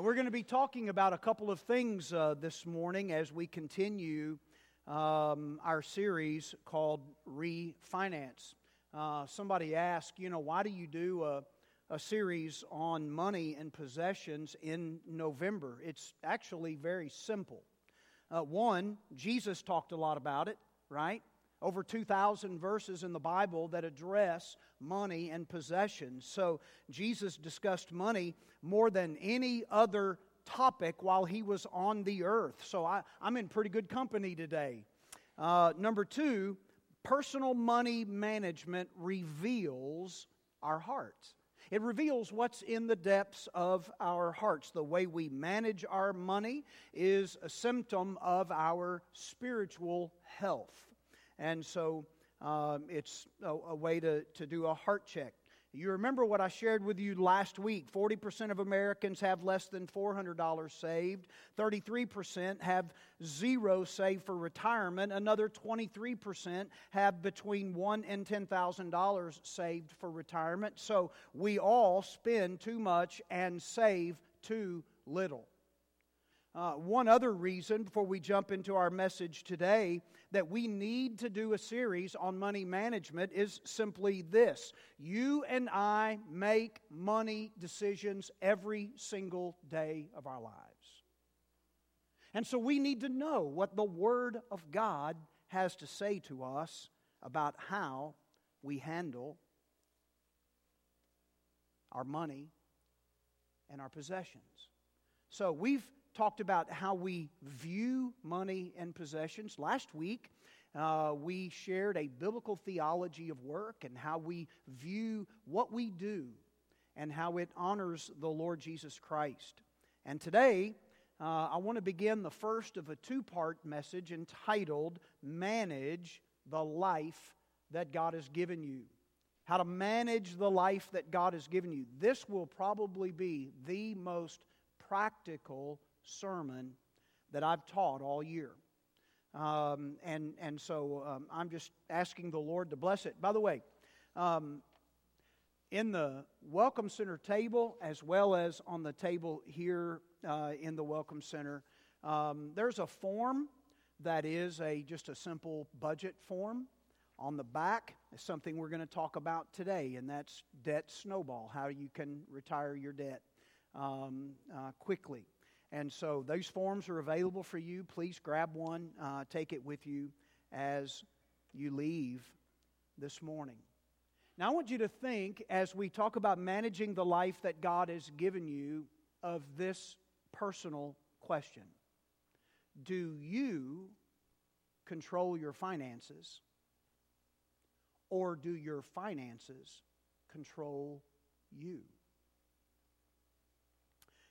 We're going to be talking about a couple of things uh, this morning as we continue um, our series called Refinance. Uh, somebody asked, you know, why do you do a, a series on money and possessions in November? It's actually very simple. Uh, one, Jesus talked a lot about it, right? Over 2,000 verses in the Bible that address money and possessions. So Jesus discussed money more than any other topic while he was on the earth. So I, am in pretty good company today. Uh, number two, personal money management reveals our hearts. It reveals what's in the depths of our hearts. The way we manage our money is a symptom of our spiritual health. And so um, it's a, a way to, to do a heart check. You remember what I shared with you last week 40% of Americans have less than $400 saved, 33% have zero saved for retirement, another 23% have between one and $10,000 saved for retirement. So we all spend too much and save too little. Uh, one other reason before we jump into our message today that we need to do a series on money management is simply this you and I make money decisions every single day of our lives. And so we need to know what the Word of God has to say to us about how we handle our money and our possessions. So we've talked about how we view money and possessions. Last week, uh, we shared a biblical theology of work and how we view what we do and how it honors the Lord Jesus Christ. And today, uh, I want to begin the first of a two part message entitled Manage the Life That God Has Given You. How to manage the life that God has given you. This will probably be the most practical sermon that I've taught all year. Um, and, and so um, I'm just asking the Lord to bless it. By the way, um, in the Welcome Center table, as well as on the table here uh, in the Welcome Center, um, there's a form that is a just a simple budget form. On the back is something we're going to talk about today, and that's debt snowball, how you can retire your debt um, uh, quickly. And so those forms are available for you. Please grab one, uh, take it with you as you leave this morning. Now, I want you to think as we talk about managing the life that God has given you of this personal question Do you control your finances, or do your finances control you?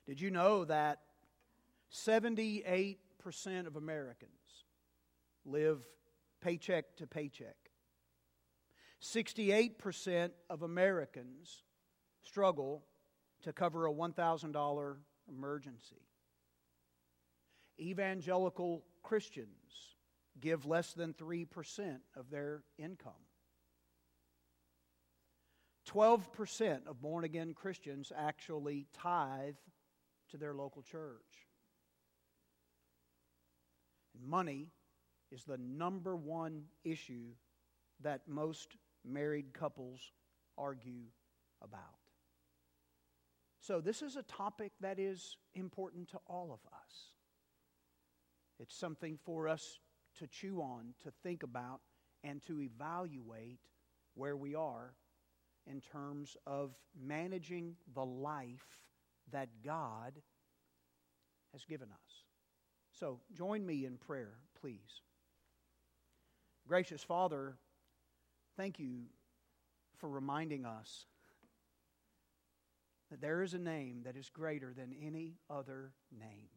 Did you know that 78% of Americans live paycheck to paycheck. 68% of Americans struggle to cover a $1,000 emergency. Evangelical Christians give less than 3% of their income. 12% of born again Christians actually tithe to their local church. Money is the number one issue that most married couples argue about. So, this is a topic that is important to all of us. It's something for us to chew on, to think about, and to evaluate where we are in terms of managing the life that God has given us. So join me in prayer, please. Gracious Father, thank you for reminding us that there is a name that is greater than any other name.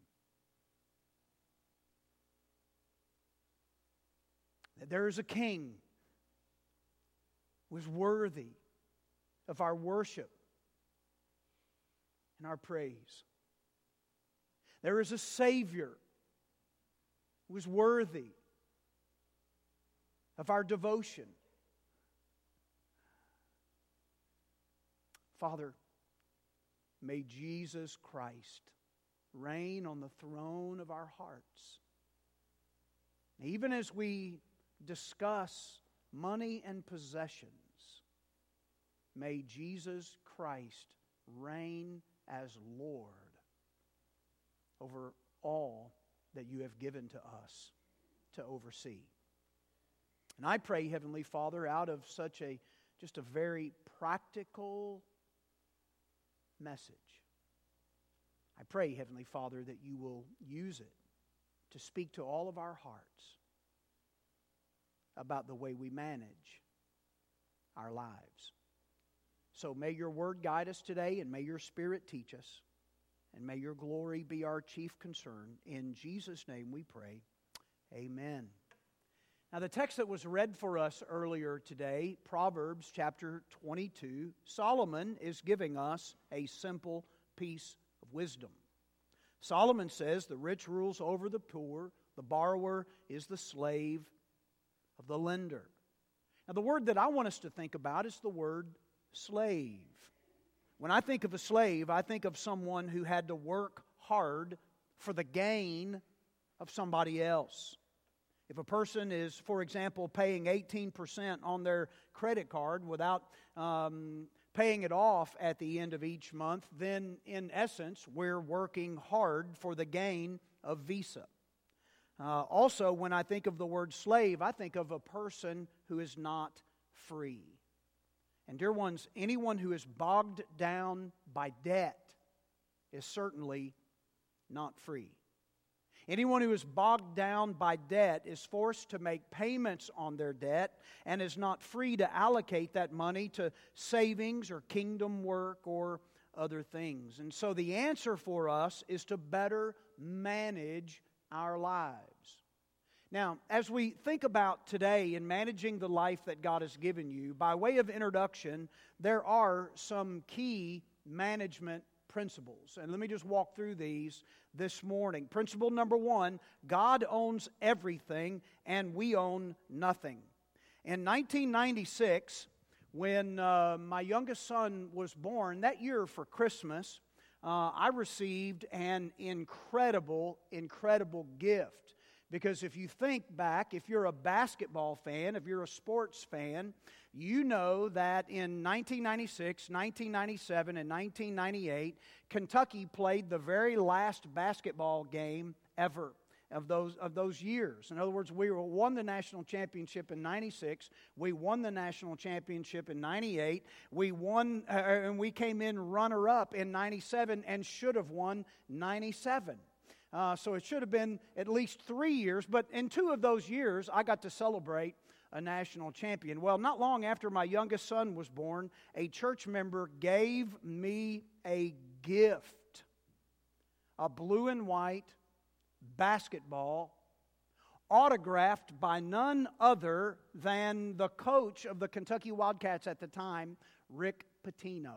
That there is a king who is worthy of our worship and our praise. There is a Savior was worthy of our devotion. Father, may Jesus Christ reign on the throne of our hearts. Even as we discuss money and possessions, may Jesus Christ reign as Lord over all that you have given to us to oversee. And I pray, Heavenly Father, out of such a just a very practical message. I pray, Heavenly Father, that you will use it to speak to all of our hearts about the way we manage our lives. So may your word guide us today, and may your spirit teach us, and may your glory be our chief concern. In Jesus' name we pray. Amen. Now, the text that was read for us earlier today, Proverbs chapter 22, Solomon is giving us a simple piece of wisdom. Solomon says the rich rules over the poor, the borrower is the slave of the lender. Now, the word that I want us to think about is the word slave. When I think of a slave, I think of someone who had to work hard for the gain of somebody else. If a person is, for example, paying 18% on their credit card without um, paying it off at the end of each month, then in essence, we're working hard for the gain of Visa. Uh, also, when I think of the word slave, I think of a person who is not free. And, dear ones, anyone who is bogged down by debt is certainly not free. Anyone who is bogged down by debt is forced to make payments on their debt and is not free to allocate that money to savings or kingdom work or other things. And so the answer for us is to better manage our lives. Now, as we think about today in managing the life that God has given you, by way of introduction, there are some key management principles. And let me just walk through these this morning. Principle number one God owns everything, and we own nothing. In 1996, when uh, my youngest son was born, that year for Christmas, uh, I received an incredible, incredible gift. Because if you think back, if you're a basketball fan, if you're a sports fan, you know that in 1996, 1997, and 1998, Kentucky played the very last basketball game ever of those, of those years. In other words, we won the national championship in 96. We won the national championship in 98. We won, uh, and we came in runner up in 97 and should have won 97. Uh, so it should have been at least three years, but in two of those years, I got to celebrate a national champion. Well, not long after my youngest son was born, a church member gave me a gift a blue and white basketball autographed by none other than the coach of the Kentucky Wildcats at the time, Rick Pitino.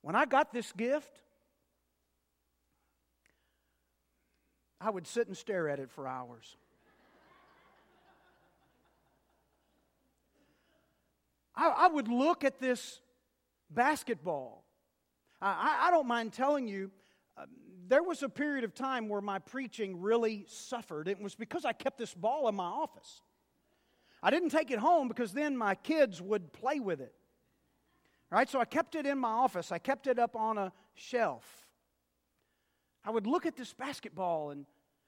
When I got this gift, I would sit and stare at it for hours. I, I would look at this basketball. I, I don't mind telling you, uh, there was a period of time where my preaching really suffered. It was because I kept this ball in my office. I didn't take it home because then my kids would play with it. Right? So I kept it in my office. I kept it up on a shelf. I would look at this basketball, and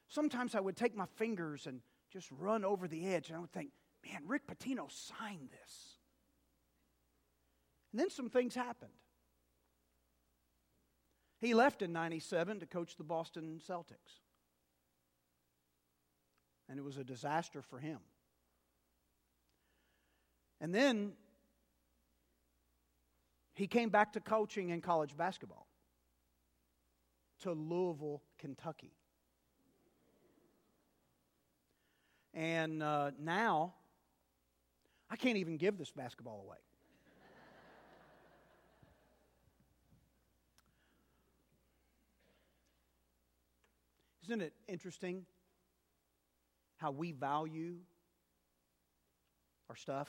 sometimes I would take my fingers and just run over the edge, and I would think, man, Rick Pitino signed this. And then some things happened. He left in 97 to coach the Boston Celtics. And it was a disaster for him. And then he came back to coaching in college basketball to Louisville, Kentucky. And uh, now, I can't even give this basketball away. Isn't it interesting how we value our stuff?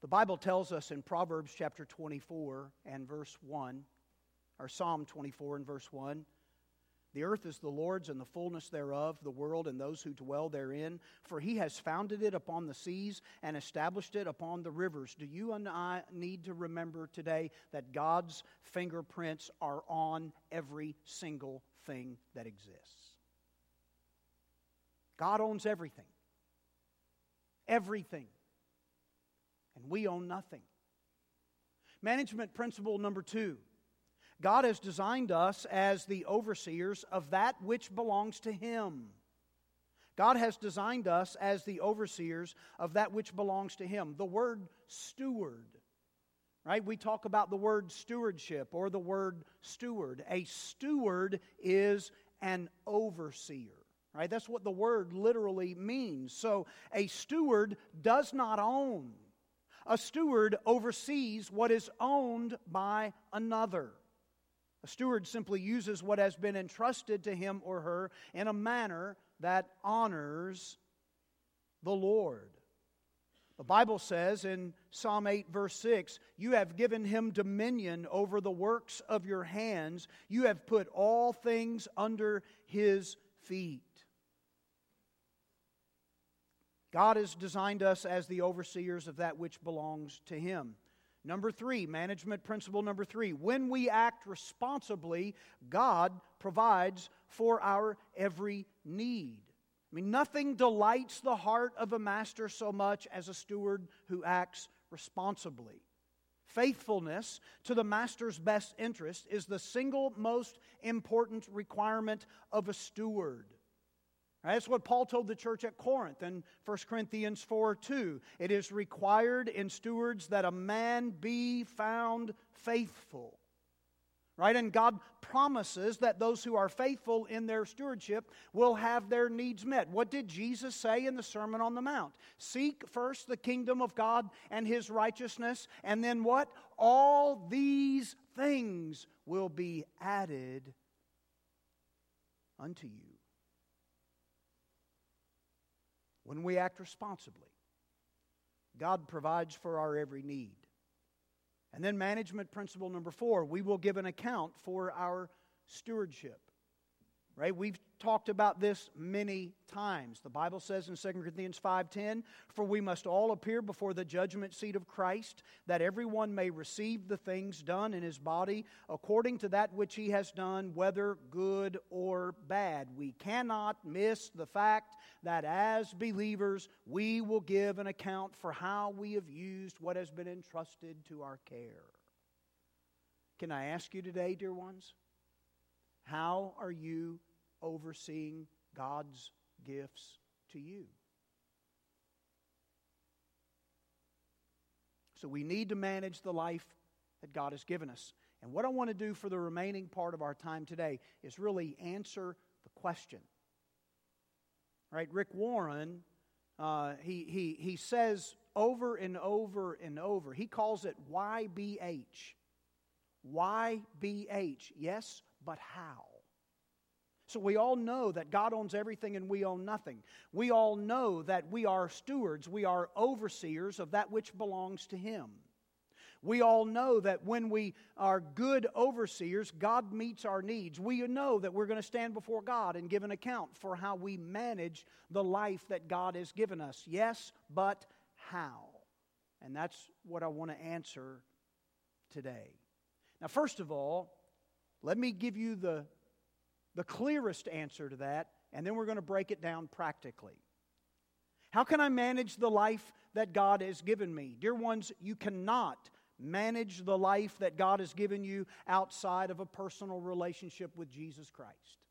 The Bible tells us in Proverbs chapter 24 and verse 1 or Psalm 24 and verse 1. The earth is the Lord's and the fullness thereof, the world and those who dwell therein. For he has founded it upon the seas and established it upon the rivers. Do you and I need to remember today that God's fingerprints are on every single thing that exists? God owns everything. Everything. And we own nothing. Management principle number two God has designed us as the overseers of that which belongs to Him. God has designed us as the overseers of that which belongs to Him. The word steward, right? We talk about the word stewardship or the word steward. A steward is an overseer. Right? That's what the word literally means. So a steward does not own. A steward oversees what is owned by another. A steward simply uses what has been entrusted to him or her in a manner that honors the Lord. The Bible says in Psalm 8, verse 6, You have given him dominion over the works of your hands. You have put all things under his feet. God has designed us as the overseers of that which belongs to him. Number three, management principle number three. When we act responsibly, God provides for our every need. I mean, nothing delights the heart of a master so much as a steward who acts responsibly. Faithfulness to the master's best interest is the single most important requirement of a steward. That's what Paul told the church at Corinth in 1 Corinthians 4 2. It is required in stewards that a man be found faithful. Right? And God promises that those who are faithful in their stewardship will have their needs met. What did Jesus say in the Sermon on the Mount? Seek first the kingdom of God and his righteousness, and then what? All these things will be added unto you. When we act responsibly. God provides for our every need. And then, management principle number four we will give an account for our stewardship. Right? We've talked about this many times. The Bible says in 2 Corinthians 5:10, "For we must all appear before the judgment seat of Christ, that everyone may receive the things done in his body according to that which he has done, whether good or bad." We cannot miss the fact that as believers, we will give an account for how we have used what has been entrusted to our care. Can I ask you today, dear ones? How are you overseeing God's gifts to you. So we need to manage the life that God has given us. And what I want to do for the remaining part of our time today is really answer the question. Right, Rick Warren, uh, he, he, he says over and over and over, he calls it YBH. YBH, yes, but how? So we all know that God owns everything and we own nothing. We all know that we are stewards, we are overseers of that which belongs to Him. We all know that when we are good overseers, God meets our needs. We know that we're going to stand before God and give an account for how we manage the life that God has given us. Yes, but how? And that's what I want to answer today. Now, first of all, let me give you the the clearest answer to that, and then we're going to break it down practically. How can I manage the life that God has given me? Dear ones, you cannot manage the life that God has given you outside of a personal relationship with Jesus Christ.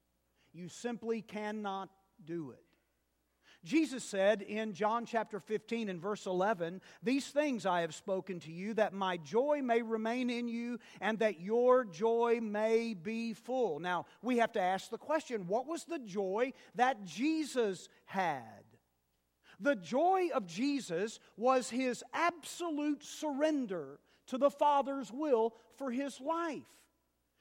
You simply cannot do it. Jesus said in John chapter 15 and verse 11, These things I have spoken to you, that my joy may remain in you, and that your joy may be full. Now, we have to ask the question what was the joy that Jesus had? The joy of Jesus was his absolute surrender to the Father's will for his life.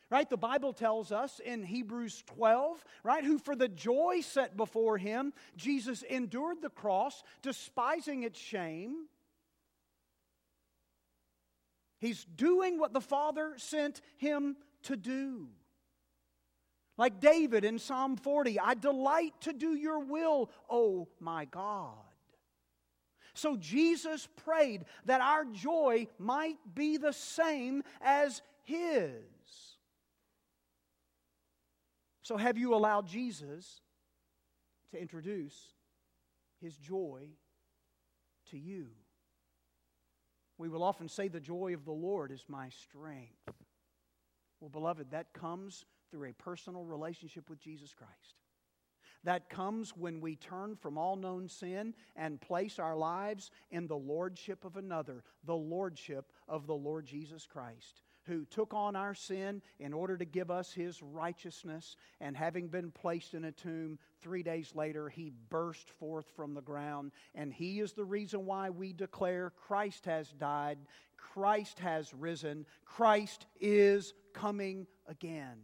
Right? The Bible tells us in Hebrews 12, right, who for the joy set before him, Jesus endured the cross, despising its shame. He's doing what the Father sent him to do. Like David in Psalm 40, I delight to do your will, O my God. So Jesus prayed that our joy might be the same as his. So, have you allowed Jesus to introduce his joy to you? We will often say, The joy of the Lord is my strength. Well, beloved, that comes through a personal relationship with Jesus Christ. That comes when we turn from all known sin and place our lives in the lordship of another, the lordship of the Lord Jesus Christ, who took on our sin in order to give us his righteousness. And having been placed in a tomb, three days later, he burst forth from the ground. And he is the reason why we declare Christ has died, Christ has risen, Christ is coming again.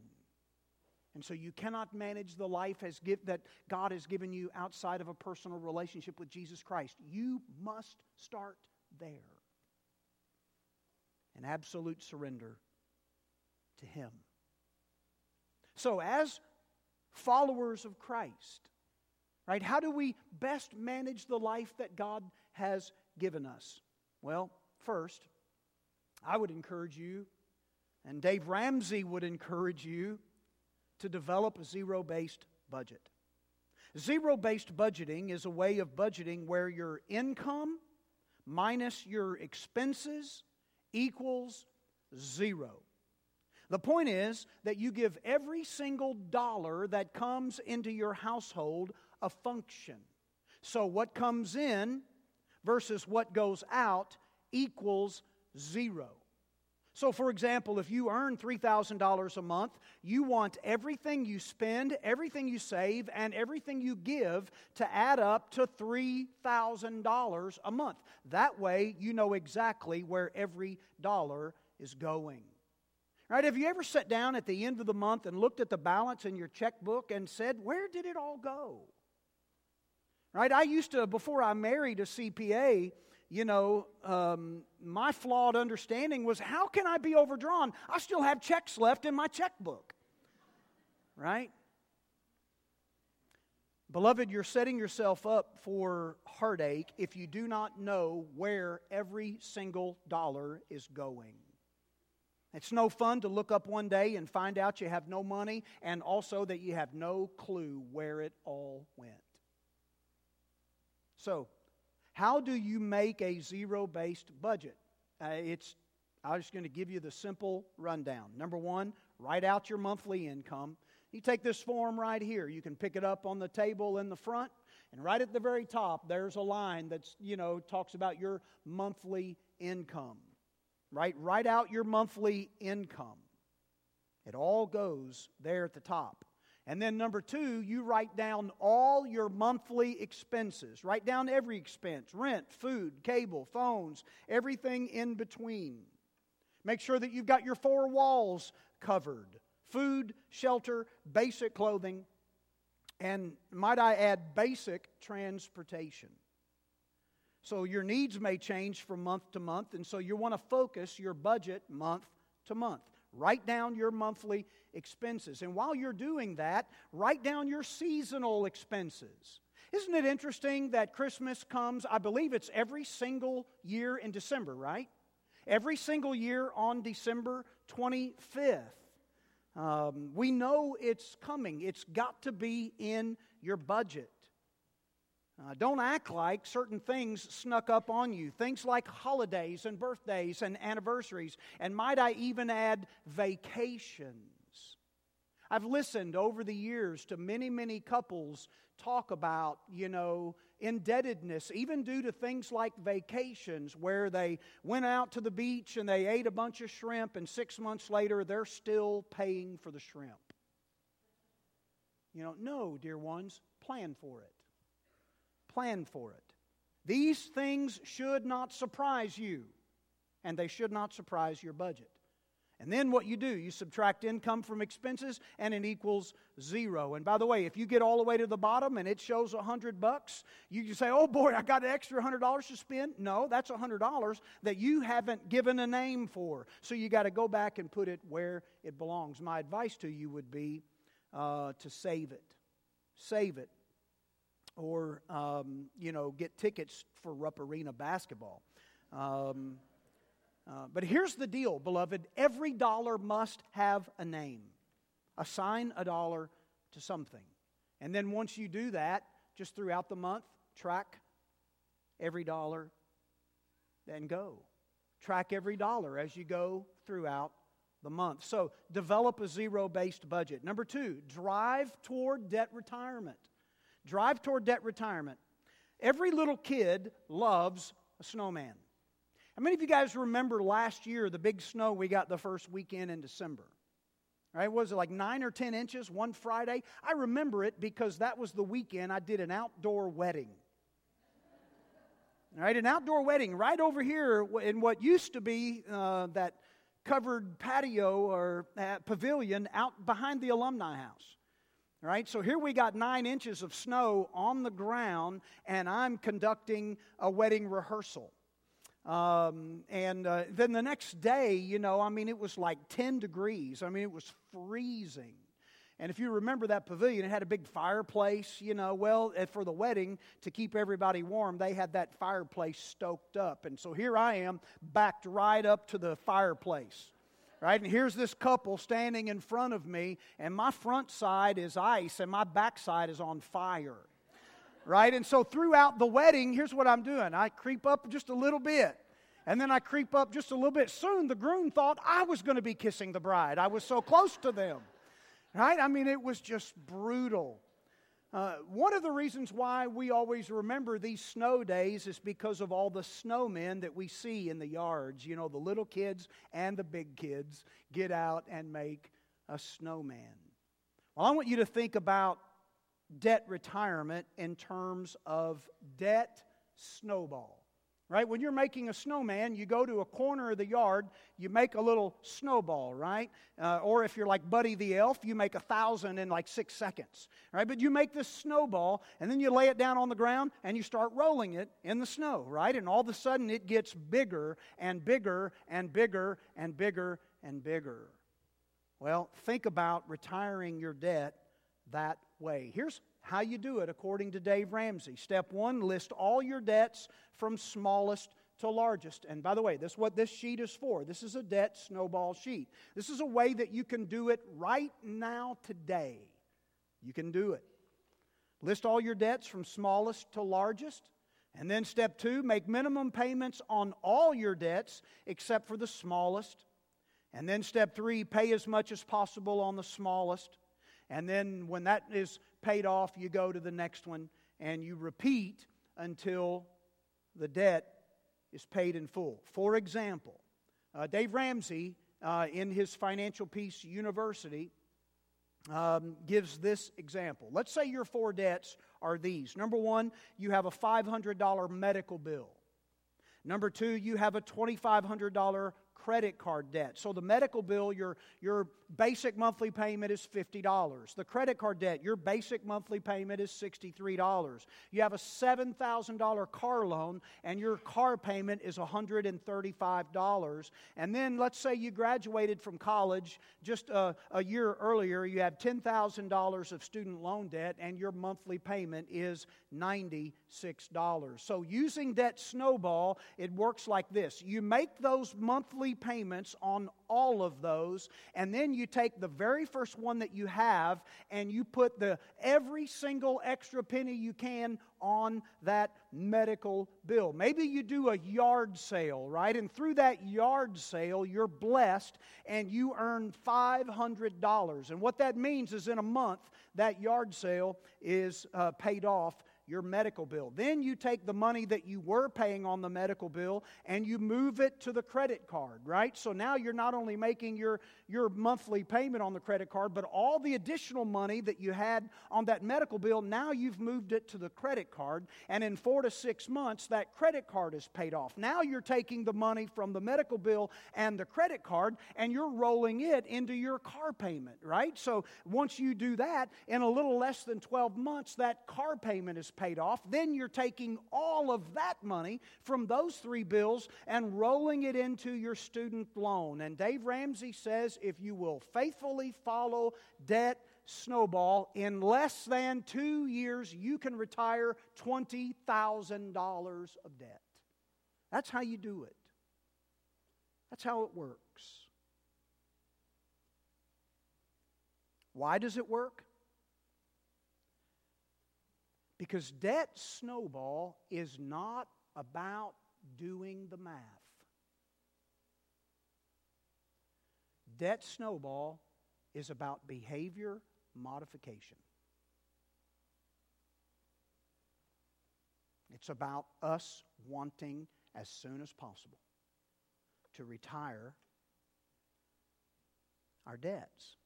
And so you cannot manage the life give, that God has given you outside of a personal relationship with Jesus Christ. You must start there. An absolute surrender to Him. So, as followers of Christ, right, how do we best manage the life that God has given us? Well, first, I would encourage you, and Dave Ramsey would encourage you to develop a zero based budget. Zero based budgeting is a way of budgeting where your income minus your expenses equals zero. The point is that you give every single dollar that comes into your household a function. So, what comes in versus what goes out equals zero. So, for example, if you earn $3,000 a month, you want everything you spend, everything you save, and everything you give to add up to $3,000 a month. That way, you know exactly where every dollar is going. Right? Have you ever sat down at the end of the month and looked at the balance in your checkbook and said, Where did it all go? Right? I used to, before I married a CPA, you know, um, my flawed understanding was how can I be overdrawn? I still have checks left in my checkbook. Right? Beloved, you're setting yourself up for heartache if you do not know where every single dollar is going. It's no fun to look up one day and find out you have no money and also that you have no clue where it all went. So, how do you make a zero based budget? Uh, it's, I'm just going to give you the simple rundown. Number one, write out your monthly income. You take this form right here. You can pick it up on the table in the front, and right at the very top, there's a line that's, you know, talks about your monthly income. Right? Write out your monthly income. It all goes there at the top. And then, number two, you write down all your monthly expenses. Write down every expense rent, food, cable, phones, everything in between. Make sure that you've got your four walls covered food, shelter, basic clothing, and might I add, basic transportation. So your needs may change from month to month, and so you want to focus your budget month to month. Write down your monthly expenses. And while you're doing that, write down your seasonal expenses. Isn't it interesting that Christmas comes, I believe it's every single year in December, right? Every single year on December 25th. Um, we know it's coming, it's got to be in your budget. Uh, don't act like certain things snuck up on you. Things like holidays and birthdays and anniversaries. And might I even add vacations? I've listened over the years to many, many couples talk about, you know, indebtedness, even due to things like vacations, where they went out to the beach and they ate a bunch of shrimp, and six months later they're still paying for the shrimp. You know, no, dear ones, plan for it plan for it. These things should not surprise you, and they should not surprise your budget. And then what you do, you subtract income from expenses and it equals zero. And by the way, if you get all the way to the bottom and it shows a hundred bucks, you can say, oh boy, I got an extra hundred dollars to spend. No, that's a hundred dollars that you haven't given a name for. So you got to go back and put it where it belongs. My advice to you would be uh, to save it. Save it. Or, um, you know, get tickets for Rupp Arena basketball. Um, uh, but here's the deal, beloved every dollar must have a name. Assign a dollar to something. And then once you do that, just throughout the month, track every dollar, then go. Track every dollar as you go throughout the month. So develop a zero based budget. Number two, drive toward debt retirement. Drive toward debt retirement. Every little kid loves a snowman. How many of you guys remember last year the big snow we got the first weekend in December? Right? Was it like nine or 10 inches one Friday? I remember it because that was the weekend I did an outdoor wedding. Right? An outdoor wedding right over here in what used to be uh, that covered patio or uh, pavilion out behind the alumni house. Right? So here we got nine inches of snow on the ground, and I'm conducting a wedding rehearsal. Um, and uh, then the next day, you know, I mean, it was like 10 degrees. I mean, it was freezing. And if you remember that pavilion, it had a big fireplace, you know. Well, for the wedding, to keep everybody warm, they had that fireplace stoked up. And so here I am, backed right up to the fireplace, right? And here's this couple standing in front of me, and my front side is ice, and my back side is on fire right? And so throughout the wedding, here's what I'm doing I creep up just a little bit. And then I creep up just a little bit. Soon the groom thought I was going to be kissing the bride. I was so close to them. Right? I mean, it was just brutal. Uh, one of the reasons why we always remember these snow days is because of all the snowmen that we see in the yards. You know, the little kids and the big kids get out and make a snowman. Well, I want you to think about debt retirement in terms of debt snowball. Right? When you're making a snowman, you go to a corner of the yard, you make a little snowball, right? Uh, or if you're like Buddy the Elf, you make a thousand in like six seconds, right? But you make this snowball, and then you lay it down on the ground and you start rolling it in the snow, right? And all of a sudden it gets bigger and bigger and bigger and bigger and bigger. Well, think about retiring your debt that way. Here's how you do it according to Dave Ramsey. Step one list all your debts from smallest to largest. And by the way, this is what this sheet is for. This is a debt snowball sheet. This is a way that you can do it right now, today. You can do it. List all your debts from smallest to largest. And then step two, make minimum payments on all your debts except for the smallest. And then step three, pay as much as possible on the smallest. And then when that is paid off, you go to the next one and you repeat until the debt is paid in full. For example, uh, Dave Ramsey, uh, in his Financial Peace University, um, gives this example. Let's say your four debts are these. Number one, you have a $500 medical bill. Number two, you have a $2,500 credit card debt. So the medical bill, your, your basic monthly payment is $50. The credit card debt, your basic monthly payment is $63. You have a $7,000 car loan and your car payment is $135. And then let's say you graduated from college just a, a year earlier, you have $10,000 of student loan debt and your monthly payment is $96. So using debt snowball, it works like this. You make those monthly payments on all of those, and then you take the very first one that you have and you put the every single extra penny you can on that medical bill. Maybe you do a yard sale, right? And through that yard sale, you're blessed and you earn $500. And what that means is in a month, that yard sale is uh, paid off your medical bill. Then you take the money that you were paying on the medical bill and you move it to the credit card, right? So now you're not only making your, your monthly payment on the credit card, but all the additional money that you had on that medical bill, now you've moved it to the credit card. And in four to six months, that credit card is paid off. Now you're taking the money from the medical bill and the credit card and you're rolling it into your car payment, right? So once you do that, in a little less than 12 months, that car payment is paid off. Then you're taking all of that money from those three bills and rolling it into your student loan. And Dave Ramsey says if you will faithfully follow debt snowball, in less than two years, you can retire $20,000 of debt. That's how you do it. That's how it works. Why does it work? Because debt snowball is not about doing the math. Debt snowball is about behavior modification. It's about us wanting as soon as possible to retire our debts.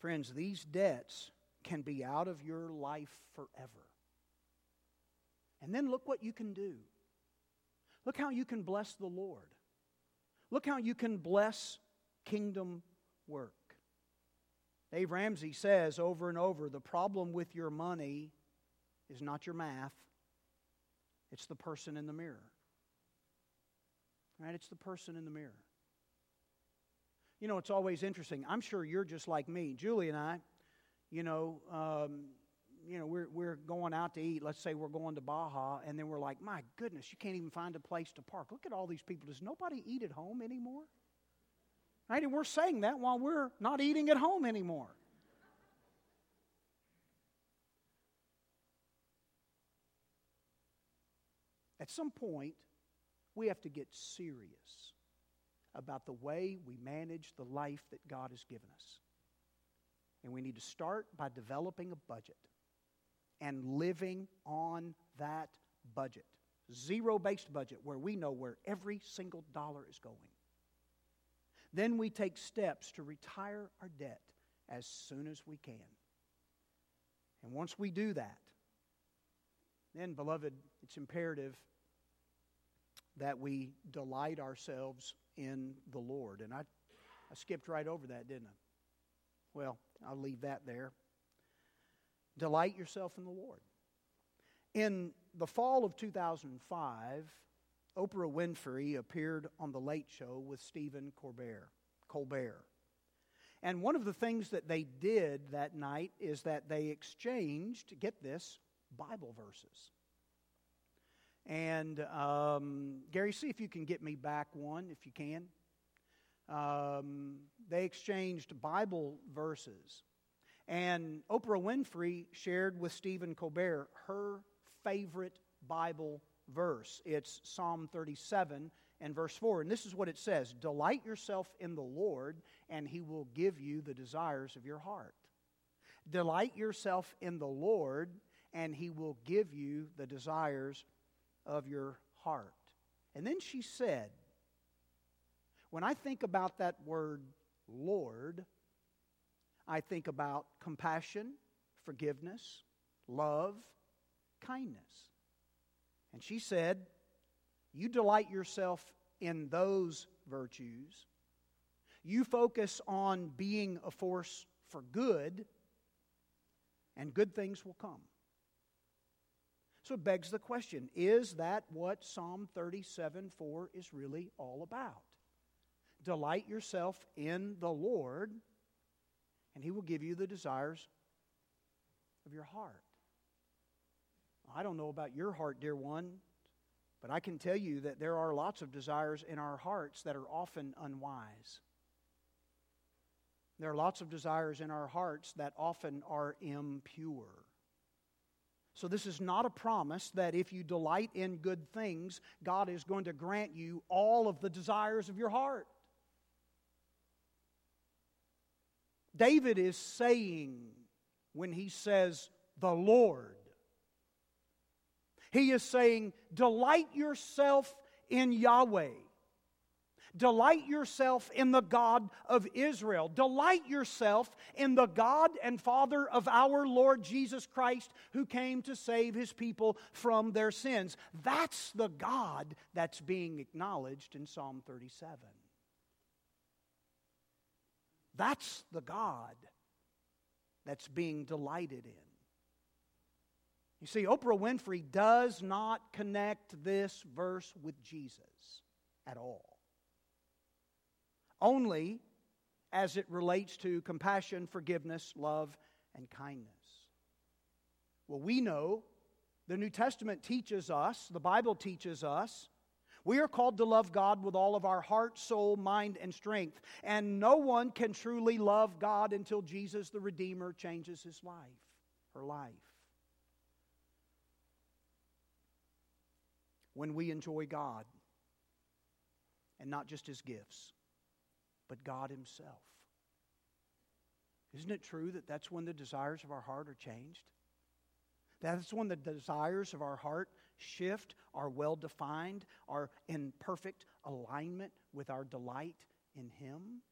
Friends, these debts can be out of your life forever. And then look what you can do. Look how you can bless the Lord. Look how you can bless kingdom work. Dave Ramsey says over and over the problem with your money is not your math, it's the person in the mirror. Right? It's the person in the mirror. You know, it's always interesting. I'm sure you're just like me. Julie and I, you know, um, you know, we're, we're going out to eat. Let's say we're going to Baja, and then we're like, my goodness, you can't even find a place to park. Look at all these people. Does nobody eat at home anymore? Right? And we're saying that while we're not eating at home anymore. At some point, we have to get serious about the way we manage the life that God has given us. And we need to start by developing a budget and living on that budget. Zero based budget where we know where every single dollar is going. Then we take steps to retire our debt as soon as we can. And once we do that, then, beloved, it's imperative that we delight ourselves in the Lord. And I, I skipped right over that, didn't I? Well, I'll leave that there. Delight yourself in the Lord. In the fall of 2005, Oprah Winfrey appeared on The Late Show with Stephen Colbert. Colbert. And one of the things that they did that night is that they exchanged, get this, Bible verses. And um, Gary, see if you can get me back one, if you can. Um, they exchanged Bible verses. And Oprah Winfrey shared with Stephen Colbert her favorite Bible verse. It's Psalm 37 and verse 4. And this is what it says Delight yourself in the Lord, and he will give you the desires of your heart. Delight yourself in the Lord, and he will give you the desires of your heart. And then she said, When I think about that word, Lord, I think about compassion, forgiveness, love, kindness. And she said, You delight yourself in those virtues. You focus on being a force for good, and good things will come. So it begs the question is that what Psalm 37 4 is really all about? Delight yourself in the Lord, and He will give you the desires of your heart. I don't know about your heart, dear one, but I can tell you that there are lots of desires in our hearts that are often unwise. There are lots of desires in our hearts that often are impure. So, this is not a promise that if you delight in good things, God is going to grant you all of the desires of your heart. David is saying when he says, the Lord, He is saying, Delight yourself in Yahweh. Delight yourself in the God of Israel. Delight yourself in the God and Father of our Lord Jesus Christ, who came to save his people from their sins. That's the God that's being acknowledged in Psalm 37. That's the God that's being delighted in. You see, Oprah Winfrey does not connect this verse with Jesus at all only as it relates to compassion, forgiveness, love, and kindness. Well, we know the New Testament teaches us, the Bible teaches us, we are called to love God with all of our heart, soul, mind, and strength. And no one can truly love God until Jesus, the Redeemer, changes his life, her life. When we enjoy God and not just his gifts but God Himself. Isn't it true that that's when the desires of our heart are changed? That's when the desires of our heart shift, are well defined, are in perfect alignment with our delight in Him.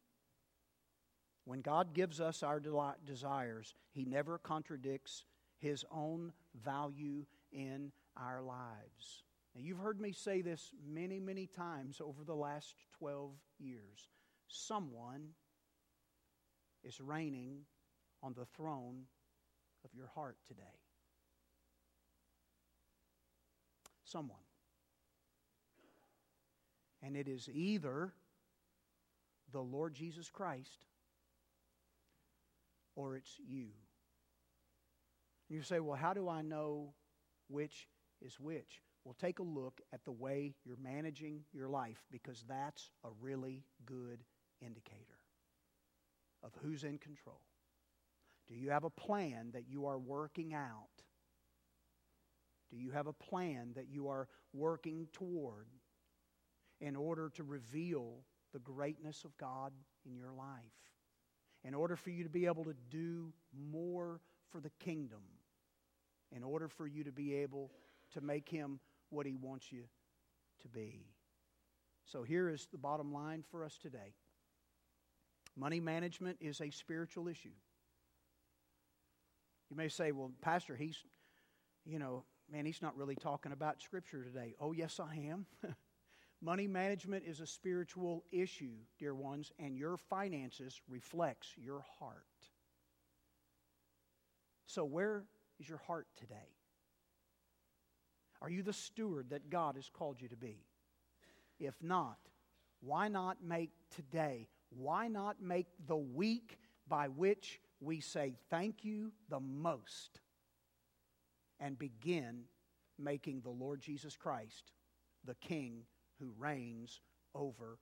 When God gives us our delight, desires, He never contradicts His own value in our lives. Now, you've heard me say this many, many times over the last 12 years someone is reigning on the throne of your heart today. Someone. And it is either the Lord Jesus Christ or it's you. And You say, well, how do I know which is which? Well, take a look at the way you're managing your life because that's a really good indicator of who's in control. Do you have a plan that you are working out? Do you have a plan that you are working toward in order to reveal the greatness of God in your life? In order for you to be able to do more for the kingdom, in order for you to be able to make Him what He wants you to be. So here is the bottom line for us today. Money management is a spiritual issue. You may say, well, Pastor, he's, you know, man, he's not really talking about Scripture today. Oh, yes, I am. Money management is a spiritual issue, dear ones, and your finances reflects your heart. So where is your heart today? Are you the steward that God has called you to be? If not, why not make today why not make the week by which we say thank you the most and begin making the Lord Jesus Christ the King who reigns over